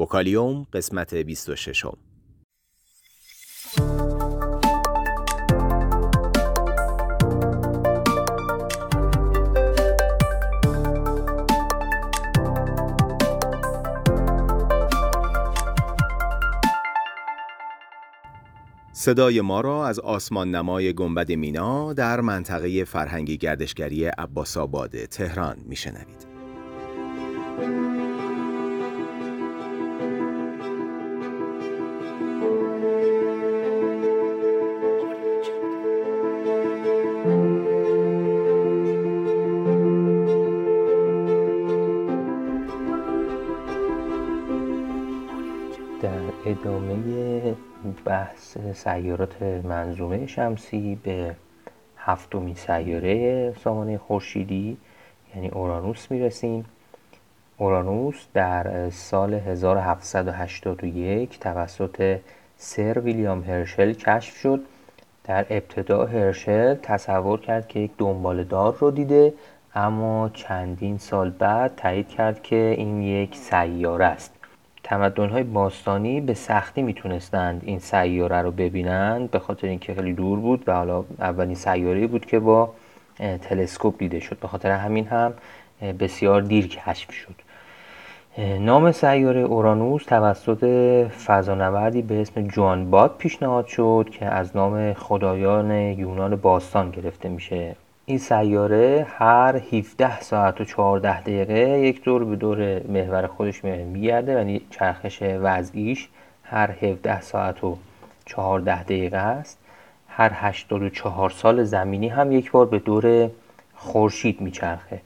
وکالیوم قسمت 26 صدای ما را از آسمان نمای گنبد مینا در منطقه فرهنگی گردشگری عباس آباد تهران میشنوید. ادامه بحث سیارات منظومه شمسی به هفتمین سیاره سامانه خورشیدی یعنی اورانوس می‌رسیم. اورانوس در سال 1781 توسط سر ویلیام هرشل کشف شد. در ابتدا هرشل تصور کرد که یک دنبال دار رو دیده اما چندین سال بعد تایید کرد که این یک سیاره است. تمدن‌های باستانی به سختی می‌تونستند این سیاره رو ببینند به خاطر اینکه خیلی دور بود و حالا اولین سیاره بود که با تلسکوپ دیده شد. به خاطر همین هم بسیار دیر کشف شد. نام سیاره اورانوس توسط فضانوردی به اسم جوان باد پیشنهاد شد که از نام خدایان یونان باستان گرفته میشه. این سیاره هر 17 ساعت و 14 دقیقه یک دور به دور محور خودش میگرده یعنی چرخش وضعیش هر 17 ساعت و 14 دقیقه است. هر 84 سال زمینی هم یک بار به دور خورشید میچرخه.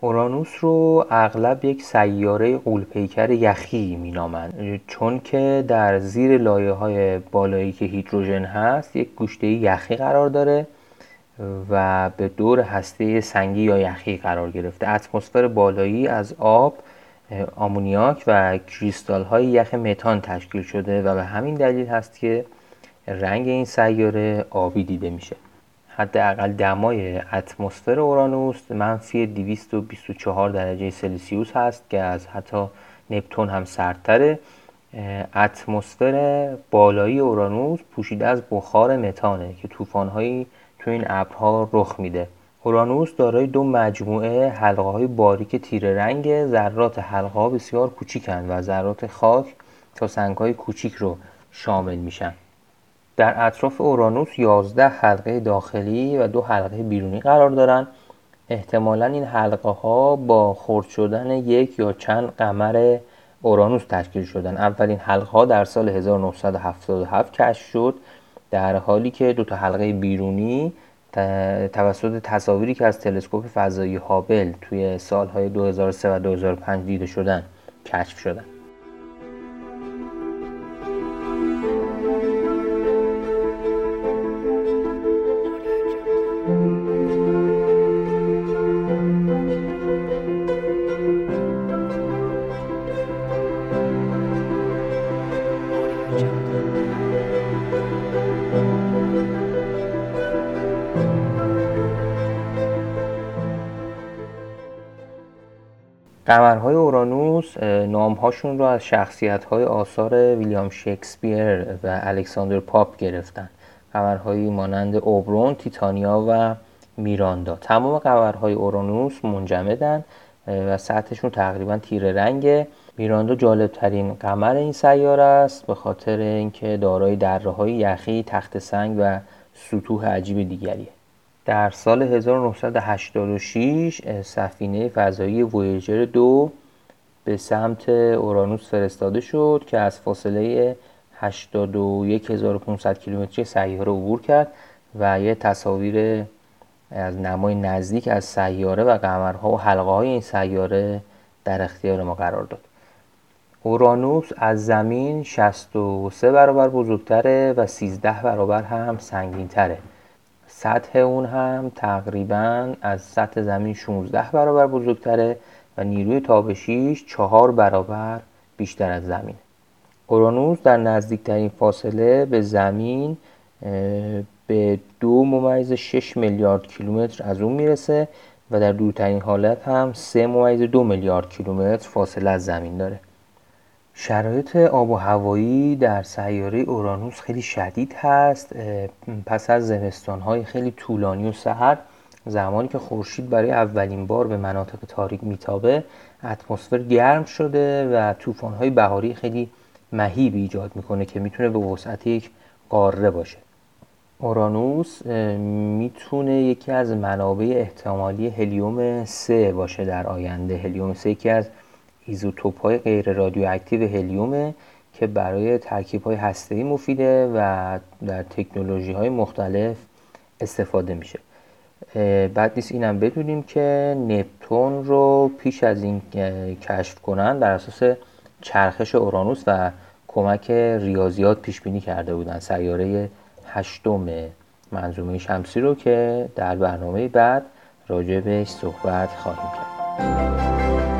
اورانوس رو اغلب یک سیاره قولپیکر یخی مینامند چون که در زیر لایه های بالایی که هیدروژن هست یک گوشته یخی قرار داره. و به دور هسته سنگی یا یخی قرار گرفته. اتمسفر بالایی از آب آمونیاک و کریستال های یخ متان تشکیل شده و به همین دلیل هست که رنگ این سیاره آبی دیده میشه. حداقل دمای اتمسفر اورانوس منفی 224 درجه سلسیوس هست که از حتی نپتون هم سردتره. اتمسفر بالایی اورانوس پوشیده از بخار متانه که طوفان‌هایی تو این ابرها رخ میده. اورانوس دارای دو مجموعه حلقه های باریک تیره رنگ ذرات حلقه ها بسیار کوچیکن و ذرات خاک تا سنگ های کوچیک رو شامل میشن. در اطراف اورانوس 11 حلقه داخلی و دو حلقه بیرونی قرار دارن. احتمالا این حلقه ها با خرد شدن یک یا چند قمر اورانوس تشکیل شدن. اولین حلقه ها در سال 1977 کشف شد. در حالی که دو تا حلقه بیرونی توسط تصاویری که از تلسکوپ فضایی هابل توی سالهای 2003 و 2005 دیده شدن کشف شدن. قمرهای اورانوس نامهاشون رو از شخصیت‌های آثار ویلیام شکسپیر و الکساندر پاپ گرفتن. قمرهایی مانند اوبرون، تیتانیا و میراندا. تمام قمرهای اورانوس منجمدن و سطحشون تقریبا تیره رنگه. میراندا جالب ترین قمر این سیاره است به خاطر اینکه دارای دره های یخی تخت سنگ و سطوح عجیب دیگریه. در سال 1986 سفینه فضایی وویجر دو به سمت اورانوس فرستاده شد که از فاصله 81500 کیلومتری سیاره عبور کرد و یه تصاویر از نمای نزدیک از سیاره و قمرها و حلقه های این سیاره در اختیار ما قرار داد. اورانوس از زمین 63 برابر بزرگتره و 13 برابر هم سنگینتره. سطح اون هم تقریبا از سطح زمین 16 برابر بزرگتره و نیروی تابشیش چهار برابر بیشتر از زمین. اورانوس در نزدیکترین فاصله به زمین به دو ممیز 6 میلیارد کیلومتر از اون می‌رسه و در دورترین حالت هم سه ممیز دو میلیارد کیلومتر فاصله از زمین داره. شرایط آب و هوایی در سیاره اورانوس خیلی شدید هست پس از زمستانهای خیلی طولانی و سرد زمانی که خورشید برای اولین بار به مناطق تاریک میتابه اتمسفر گرم شده و طوفان‌های بهاری خیلی مهیب ایجاد می‌کنه که می‌تونه به وسعت یک قاره باشه. اورانوس می‌تونه یکی از منابع احتمالی هلیوم 3 باشه در آینده. هلیوم 3 یکی از ایزوتوپ های غیر رادیواکتیو هلیومه که برای ترکیب های هسته مفیده و در تکنولوژی های مختلف استفاده میشه. بعد نیست اینم بدونیم که نپتون رو پیش از این کشف کنن بر اساس چرخش اورانوس و کمک ریاضیات پیش بینی کرده بودن. سیاره هشتم منظومه شمسی رو که در برنامه بعد راجع بهش صحبت خواهیم کرد.